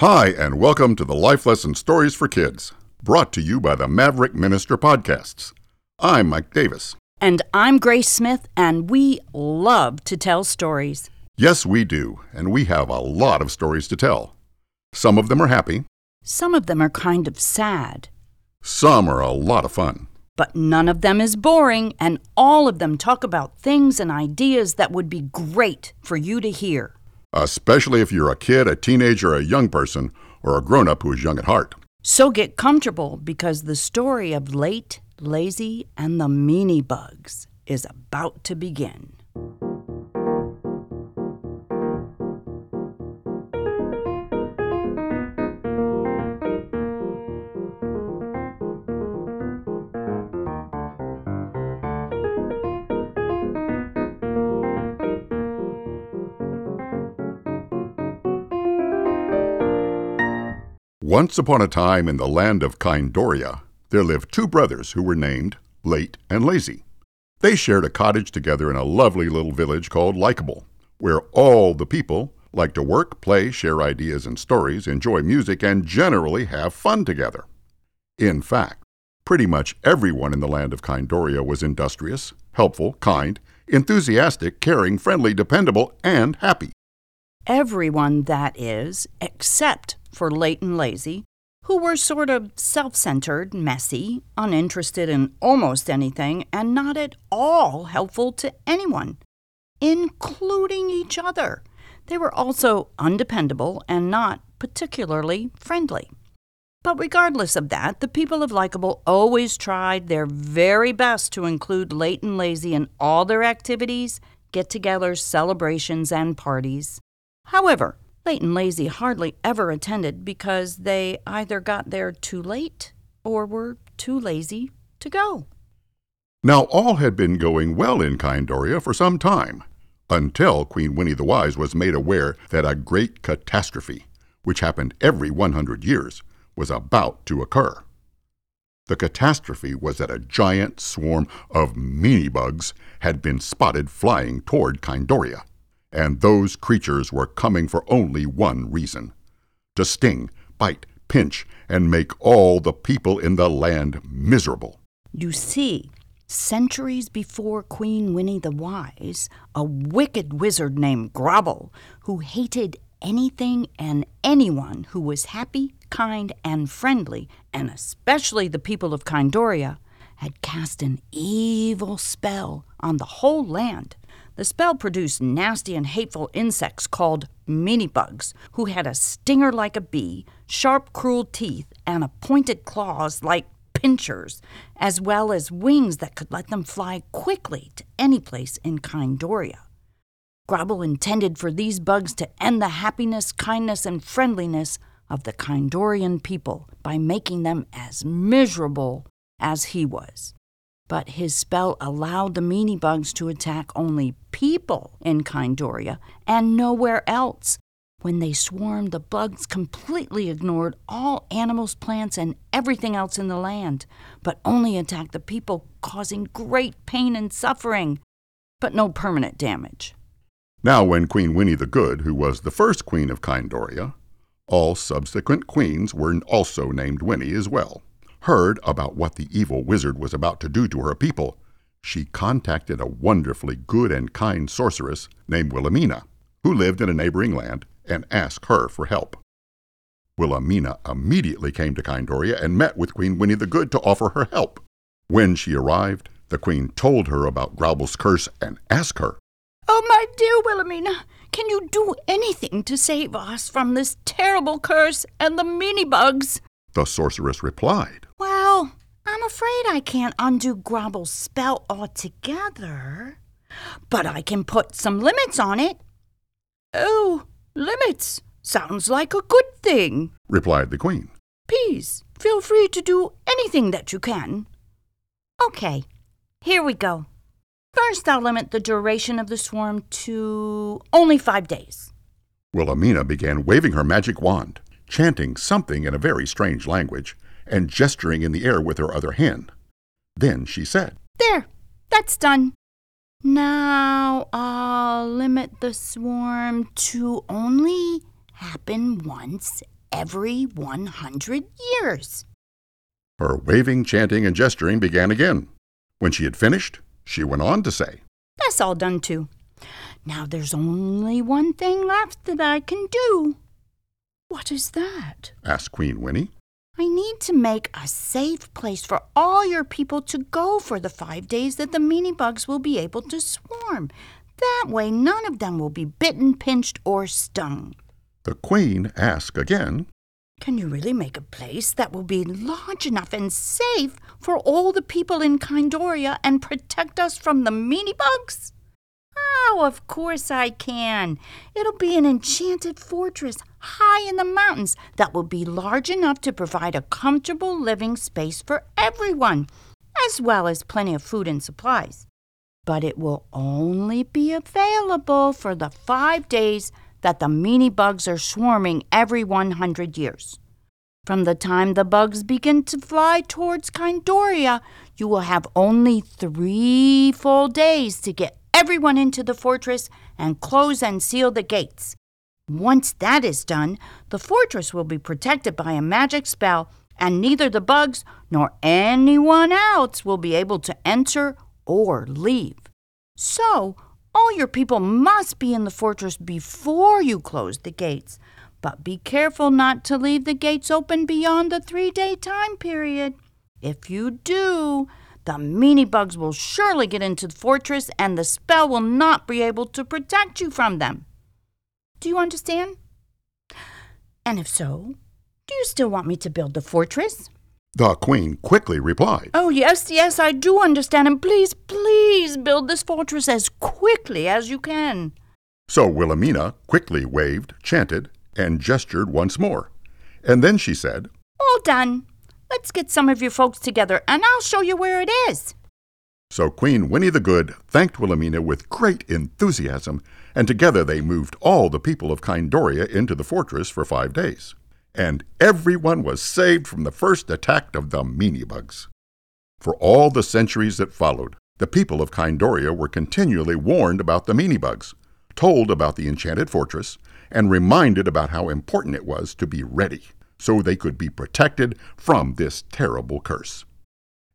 Hi, and welcome to the Life Lesson Stories for Kids, brought to you by the Maverick Minister Podcasts. I'm Mike Davis. And I'm Grace Smith, and we love to tell stories. Yes, we do, and we have a lot of stories to tell. Some of them are happy, Some of them are kind of sad, some are a lot of fun. but none of them is boring, and all of them talk about things and ideas that would be great for you to hear. Especially if you're a kid, a teenager, a young person, or a grown up who is young at heart. So get comfortable because the story of Late, Lazy, and the Meanie Bugs is about to begin. Once upon a time in the land of Kindoria, there lived two brothers who were named Late and Lazy. They shared a cottage together in a lovely little village called Likeable, where all the people like to work, play, share ideas and stories, enjoy music, and generally have fun together. In fact, pretty much everyone in the land of Kindoria was industrious, helpful, kind, enthusiastic, caring, friendly, dependable, and happy. Everyone, that is, except for Late and Lazy, who were sort of self centered, messy, uninterested in almost anything, and not at all helpful to anyone, including each other. They were also undependable and not particularly friendly. But regardless of that, the people of Likeable always tried their very best to include Late and Lazy in all their activities, get togethers, celebrations, and parties. However, And Lazy hardly ever attended because they either got there too late or were too lazy to go. Now, all had been going well in Kindoria for some time, until Queen Winnie the Wise was made aware that a great catastrophe, which happened every 100 years, was about to occur. The catastrophe was that a giant swarm of meanie bugs had been spotted flying toward Kindoria, and those creatures were coming for only one reason to sting, bite, pinch, and make all the people in the land miserable. You see, centuries before Queen Winnie the Wise, a wicked wizard named Grobble, who hated anything and anyone who was happy, kind, and friendly, and especially the people of Kindoria, had cast an evil spell on the whole land. The spell produced nasty and hateful insects called meanie bugs, who had a stinger like a bee, sharp, cruel teeth, and pointed claws like pinchers, as well as wings that could let them fly quickly to any place in Kindoria. Grobble intended for these bugs to end the happiness, kindness, and friendliness of the Kindorian people by making them as miserable as he was. But his spell allowed the meanie bugs to attack only people in Kindoria and nowhere else. When they swarmed, the bugs completely ignored all animals, plants, and everything else in the land, but only attacked the people, causing great pain and suffering, but no permanent damage. Now, when Queen Winnie the Good, who was the first queen of Kindoria, all subsequent queens were also named Winnie as well, heard about what the evil wizard was about to do to her people, she contacted a wonderfully good and kind sorceress named Wilhelmina, who lived in a neighboring land, and asked her for help. Wilhelmina immediately came to Kindoria and met with Queen Winnie the Good to offer her help. When she arrived, the queen told her about Grobble's curse and asked her, Oh, my dear Wilhelmina, can you do anything to save us from this terrible curse and the meanie bugs? The sorceress replied, Well, I'm afraid I can't undo Grobble's spell altogether, but I can put some limits on it. Oh, limits. Sounds like a good thing. replied the queen. Please, feel free to do anything that you can. Okay, here we go. First, I'll limit the duration of the swarm to only five days. Wilhelmina began waving her magic wand, chanting something in a very strange language, and gesturing in the air with her other hand. Then she said, There, that's done. Now I'll limit the swarm to only happen once every 100 years. Her waving, chanting, and gesturing began again. When she had finished, she went on to say, That's all done too. Now there's only one thing left that I can do. What is that? asked Queen Winnie. I need to make a safe place for all your people to go for the five days that the meanie bugs will be able to swarm. That way, none of them will be bitten, pinched, or stung. The Queen asked again, Can you really make a place that will be large enough and safe for all the people in Kindoria and protect us from the meanie bugs? Oh, of course I can. It'll be an enchanted fortress high in the mountains that will be large enough to provide a comfortable living space for everyone, as well as plenty of food and supplies. But it will only be available for the five days that the meanie bugs are swarming every 100 years. From the time the bugs begin to fly towards Kindoria, you will have only three full days to get everyone into the fortress and close and seal the gates. Once that is done, the fortress will be protected by a magic spell, and neither the bugs nor anyone else will be able to enter or leave. So, all your people must be in the fortress before you close the gates. But be careful not to leave the gates open beyond the three day time period. If you do, the meanie bugs will surely get into the fortress and the spell will not be able to protect you from them. Do you understand? And if so, do you still want me to build the fortress? The Queen quickly replied, Oh, yes, yes, I do understand. And please, please build this fortress as quickly as you can. So Wilhelmina quickly waved, chanted, and gestured once more. And then she said, All done. Let's get some of you folks together and I'll show you where it is. So Queen Winnie the Good thanked Wilhelmina with great enthusiasm, and together they moved all the people of Kindoria into the fortress for five days. And everyone was saved from the first attack of the meanie bugs. For all the centuries that followed, the people of Kindoria were continually warned about the meanie bugs, told about the enchanted fortress, and reminded about how important it was to be ready so they could be protected from this terrible curse.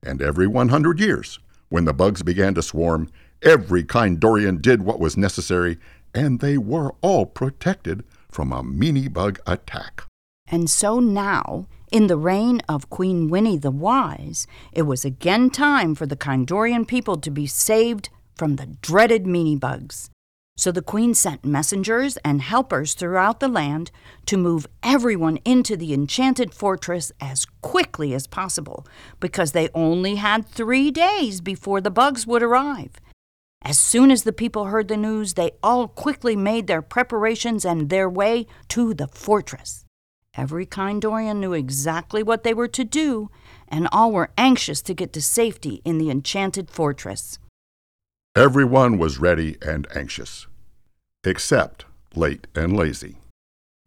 And every 100 years, when the bugs began to swarm, every Kindorian did what was necessary, and they were all protected from a meanie bug attack. And so now, in the reign of Queen Winnie the Wise, it was again time for the Kindorian people to be saved from the dreaded meanie bugs. So the queen sent messengers and helpers throughout the land to move everyone into the enchanted fortress as quickly as possible, because they only had three days before the bugs would arrive. As soon as the people heard the news, they all quickly made their preparations and their way to the fortress. Every Kindorian knew exactly what they were to do, and all were anxious to get to safety in the enchanted fortress. Everyone was ready and anxious, except late and lazy.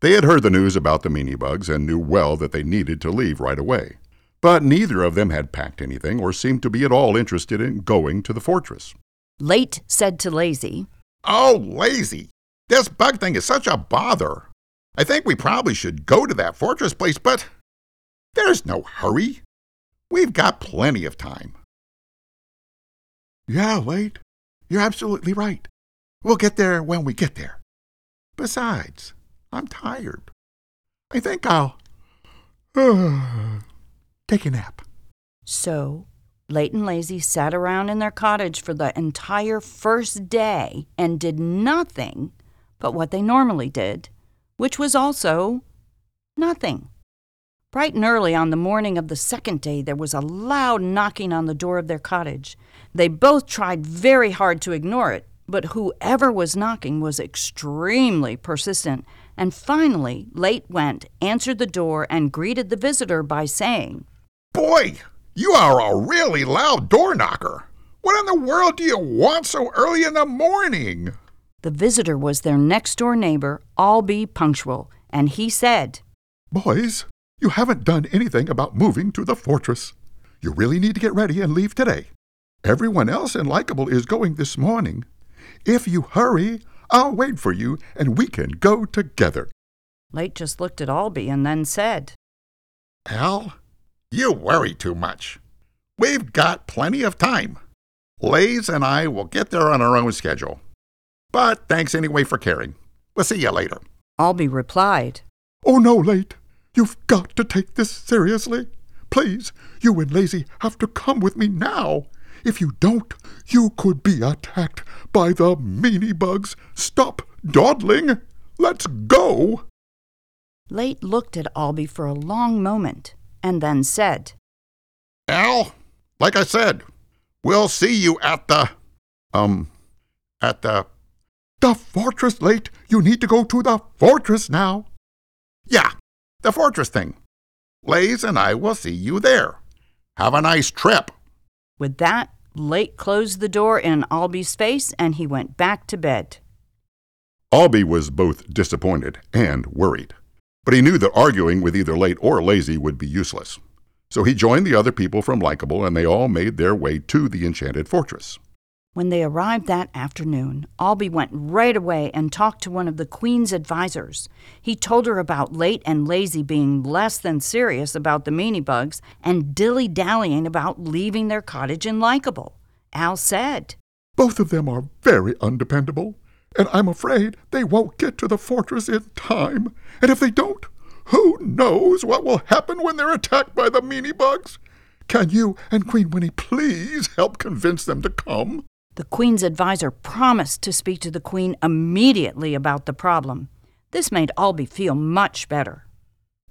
They had heard the news about the meanie bugs and knew well that they needed to leave right away. But neither of them had packed anything or seemed to be at all interested in going to the fortress. Late said to Lazy, Oh, lazy! This bug thing is such a bother. I think we probably should go to that fortress place, but there's no hurry. We've got plenty of time. Yeah, Late. You're absolutely right. We'll get there when we get there. Besides, I'm tired. I think I'll take a nap. So, Late and Lazy sat around in their cottage for the entire first day and did nothing but what they normally did, which was also nothing. Bright and early on the morning of the second day, there was a loud knocking on the door of their cottage. They both tried very hard to ignore it, but whoever was knocking was extremely persistent, and finally, Late went, answered the door, and greeted the visitor by saying, Boy, you are a really loud door knocker. What in the world do you want so early in the morning? The visitor was their next door neighbor, Albie Punctual, and he said, Boys, you haven't done anything about moving to the fortress. You really need to get ready and leave today. Everyone else in Likeable is going this morning. If you hurry, I'll wait for you and we can go together. Late just looked at Albie and then said, Al, you worry too much. We've got plenty of time. Lays and I will get there on our own schedule. But thanks anyway for caring. We'll see you later. Albie replied, Oh no, Late. You've got to take this seriously. Please, you and Lazy have to come with me now. If you don't, you could be attacked by the meanie bugs. Stop dawdling. Let's go. Late looked at Albie for a long moment and then said, Al, like I said, we'll see you at the, um, at the, the fortress late. You need to go to the fortress now. Yeah, the fortress thing. Lays and I will see you there. Have a nice trip. With that, Late closed the door in Albie's face and he went back to bed. Albie was both disappointed and worried, but he knew that arguing with either Late or Lazy would be useless. So he joined the other people from Likeable and they all made their way to the enchanted fortress. When they arrived that afternoon, Albie went right away and talked to one of the Queen's advisers. He told her about Late and Lazy being less than serious about the meanie bugs and dilly dallying about leaving their cottage in Likeable. Al said, Both of them are very undependable, and I'm afraid they won't get to the fortress in time. And if they don't, who knows what will happen when they're attacked by the meanie bugs? Can you and Queen Winnie please help convince them to come? The Queen's adviser promised to speak to the Queen immediately about the problem. This made Albie feel much better.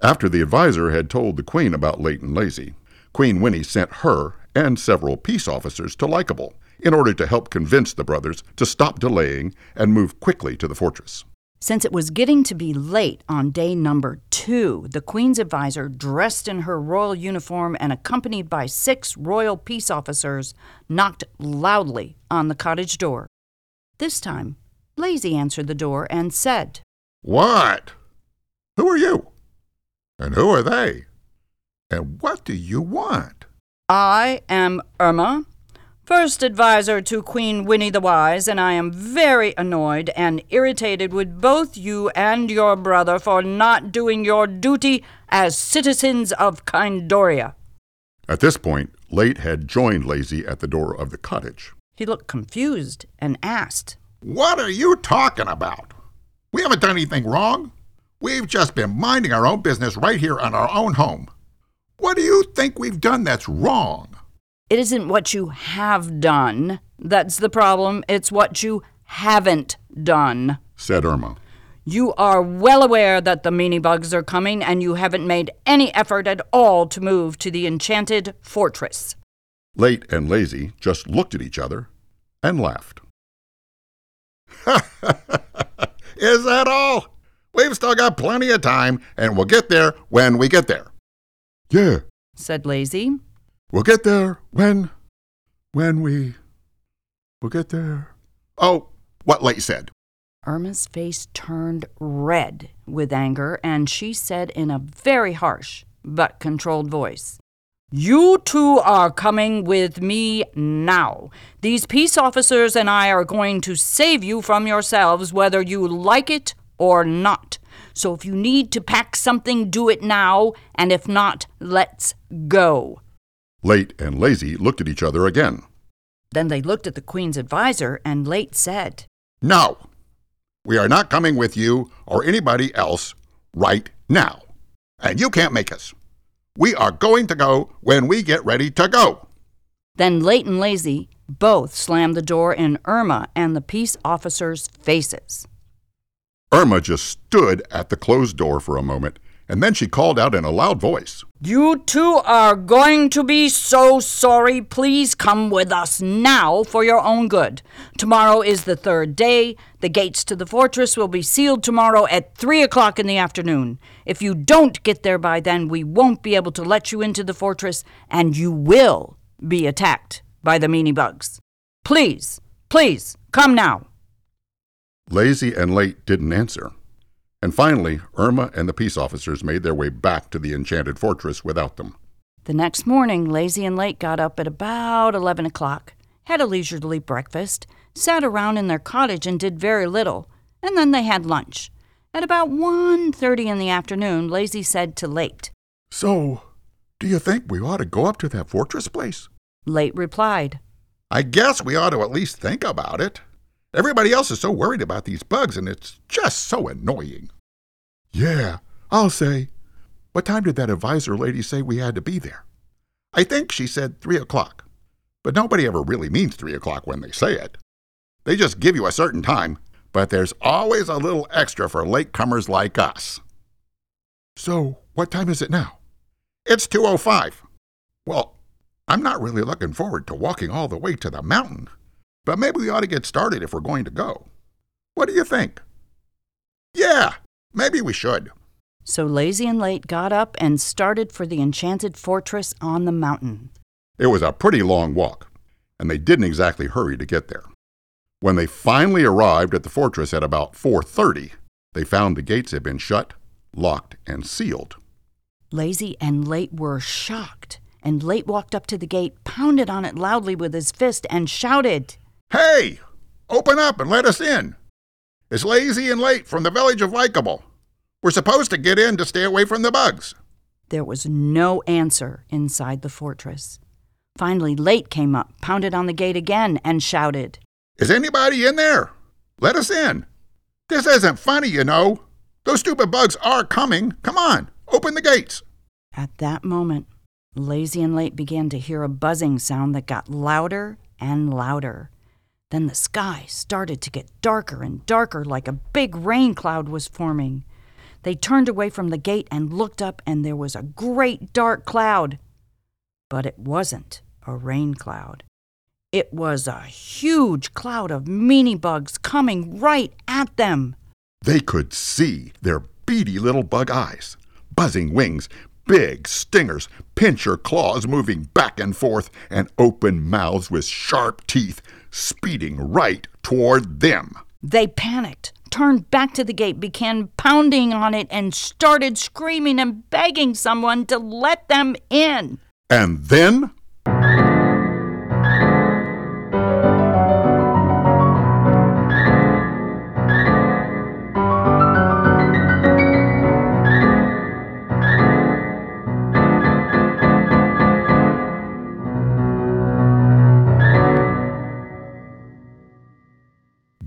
After the adviser had told the Queen about Late and Lazy, Queen Winnie sent her and several peace officers to Likeable in order to help convince the brothers to stop delaying and move quickly to the fortress. Since it was getting to be late on day number two, the Queen's adviser, dressed in her royal uniform and accompanied by six royal peace officers, knocked loudly on the cottage door. This time, Lazy answered the door and said, What? Who are you? And who are they? And what do you want? I am Irma, first adviser to Queen Winnie the Wise, and I am very annoyed and irritated with both you and your brother for not doing your duty as citizens of Kindoria. At this point, Late had joined Lazy at the door of the cottage. He looked confused and asked, What are you talking about? We haven't done anything wrong. We've just been minding our own business right here on our own home. What do you think we've done that's wrong? It isn't what you have done that's the problem, it's what you haven't done. said Irma. You are well aware that the meanie bugs are coming, and you haven't made any effort at all to move to the enchanted fortress. Late and Lazy just looked at each other and laughed. Is that all? We've still got plenty of time, and we'll get there when we get there. Yeah, said Lazy. We'll get there when. when we. We'll get there. Oh, what Late said. Irma's face turned red with anger, and she said in a very harsh but controlled voice, You two are coming with me now. These peace officers and I are going to save you from yourselves, whether you like it or not. So if you need to pack something, do it now, and if not, let's go. Late and Lazy looked at each other again. Then they looked at the Queen's adviser, and Late said, No, we are not coming with you or anybody else right now. And you can't make us. We are going to go when we get ready to go. Then Late and Lazy both slammed the door in Irma and the peace officers' faces. Irma just stood at the closed door for a moment, and then she called out in a loud voice. You two are going to be so sorry. Please come with us now for your own good. Tomorrow is the third day. The gates to the fortress will be sealed tomorrow at three o'clock in the afternoon. If you don't get there by then, we won't be able to let you into the fortress, and you will be attacked by the meanie bugs. Please, please, come now. Lazy and Late didn't answer. And finally, Irma and the peace officers made their way back to the enchanted fortress without them. The next morning, Lazy and Late got up at about 11 o'clock, had a leisurely breakfast, sat around in their cottage and did very little, and then they had lunch. At about 1.30 in the afternoon, Lazy said to Late. So, do you think we ought to go up to that fortress place? Late replied, I guess we ought to at least think about it. Everybody else is so worried about these bugs, and it's just so annoying. Yeah, I'll say. What time did that advisor lady say we had to be there? I think she said three o'clock. But nobody ever really means three o'clock when they say it. They just give you a certain time, but there's always a little extra for latecomers like us. So, what time is it now? It's 2:05. Well, I'm not really looking forward to walking all the way to the mountain, but maybe we ought to get started if we're going to go. What do you think? Yeah, maybe we should. So Lazy and Late got up and started for the enchanted fortress on the mountain. It was a pretty long walk, and they didn't exactly hurry to get there. When they finally arrived at the fortress at about 4:30, they found the gates had been shut, locked, and sealed. Lazy and Late were shocked, and Late walked up to the gate, pounded on it loudly with his fist, and shouted, Hey! Open up and let us in! It's Lazy and Late from the village of Likeable. We're supposed to get in to stay away from the bugs. There was no answer inside the fortress. Finally, Late came up, pounded on the gate again, and shouted, Is anybody in there? Let us in. This isn't funny, you know. Those stupid bugs are coming. Come on, open the gates. At that moment, Lazy and Late began to hear a buzzing sound that got louder and louder. Then the sky started to get darker and darker, like a big rain cloud was forming. They turned away from the gate and looked up, and there was a great dark cloud. But it wasn't a rain cloud. It was a huge cloud of meanie bugs coming right at them. They could see their beady little bug eyes, buzzing wings, big stingers, pincher claws moving back and forth, and open mouths with sharp teeth speeding right toward them. They panicked, turned back to the gate, began pounding on it, and started screaming and begging someone to let them in. And then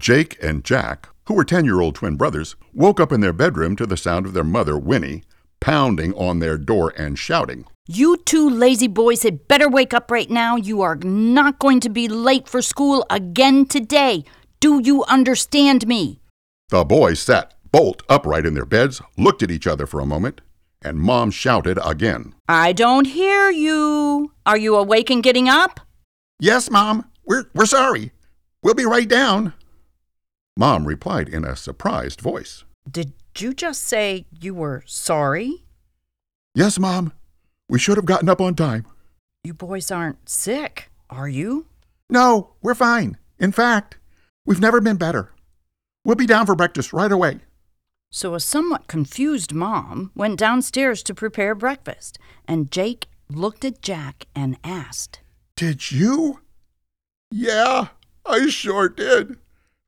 Jake and Jack, who were 10 year old twin brothers, woke up in their bedroom to the sound of their mother, Winnie, pounding on their door and shouting. You two lazy boys had better wake up right now. You are not going to be late for school again today. Do you understand me? The boys sat bolt upright in their beds, looked at each other for a moment, and Mom shouted again. I don't hear you. Are you awake and getting up? Yes, Mom. We're, we're sorry. We'll be right down. Mom replied in a surprised voice. Did you just say you were sorry? Yes, Mom. We should have gotten up on time. You boys aren't sick, are you? No, we're fine. In fact, we've never been better. We'll be down for breakfast right away. So a somewhat confused mom went downstairs to prepare breakfast, and Jake looked at Jack and asked, Did you? Yeah, I sure did.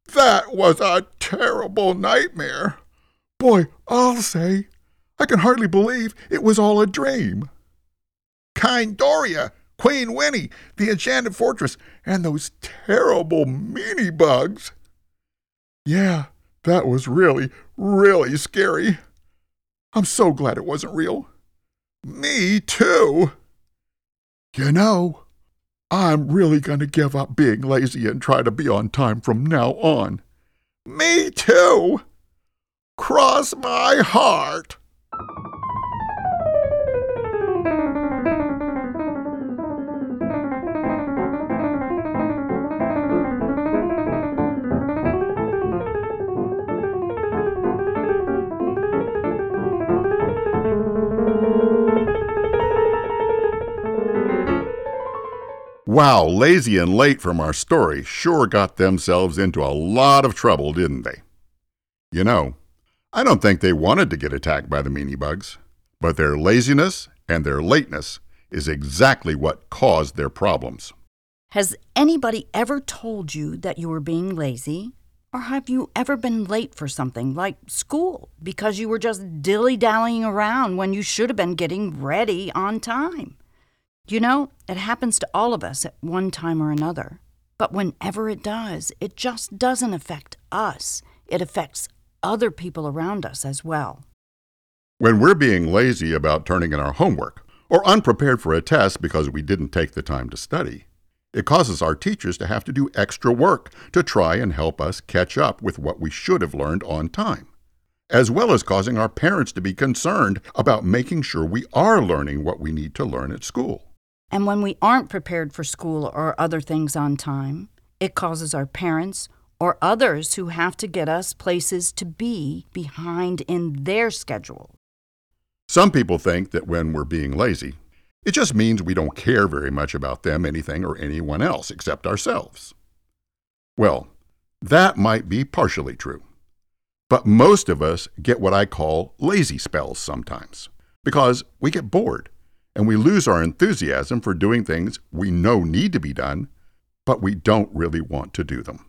That was a terrible nightmare. Boy, I'll say, I can hardly believe it was all a dream. Kindoria, Queen Winnie, the enchanted fortress, and those terrible meanie bugs. Yeah, that was really, really scary. I'm so glad it wasn't real. Me too. You know, I'm really going to give up being lazy and try to be on time from now on. Me too. Cross my heart. Wow, lazy and late from our story sure got themselves into a lot of trouble, didn't they? You know, I don't think they wanted to get attacked by the meanie bugs, but their laziness and their lateness is exactly what caused their problems. Has anybody ever told you that you were being lazy? Or have you ever been late for something like school because you were just dilly dallying around when you should have been getting ready on time? You know, it happens to all of us at one time or another. But whenever it does, it just doesn't affect us, it affects other people around us as well. When we're being lazy about turning in our homework, or unprepared for a test because we didn't take the time to study, it causes our teachers to have to do extra work to try and help us catch up with what we should have learned on time, as well as causing our parents to be concerned about making sure we are learning what we need to learn at school. And when we aren't prepared for school or other things on time, it causes our parents or others who have to get us places to be behind in their schedule. Some people think that when we're being lazy, it just means we don't care very much about them, anything, or anyone else except ourselves. Well, that might be partially true. But most of us get what I call lazy spells sometimes because we get bored and we lose our enthusiasm for doing things we know need to be done, but we don't really want to do them.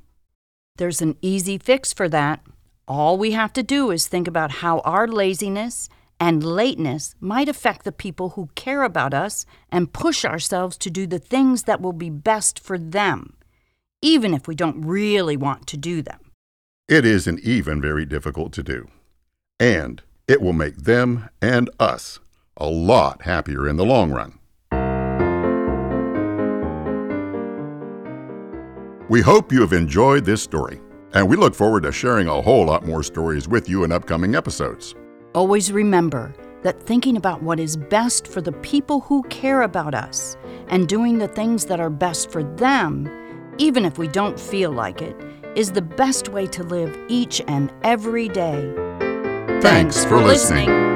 There's an easy fix for that. All we have to do is think about how our laziness and lateness might affect the people who care about us and push ourselves to do the things that will be best for them, even if we don't really want to do them. It isn't even very difficult to do. And it will make them and us a lot happier in the long run. We hope you have enjoyed this story, and we look forward to sharing a whole lot more stories with you in upcoming episodes. Always remember that thinking about what is best for the people who care about us and doing the things that are best for them, even if we don't feel like it, is the best way to live each and every day. Thanks for listening.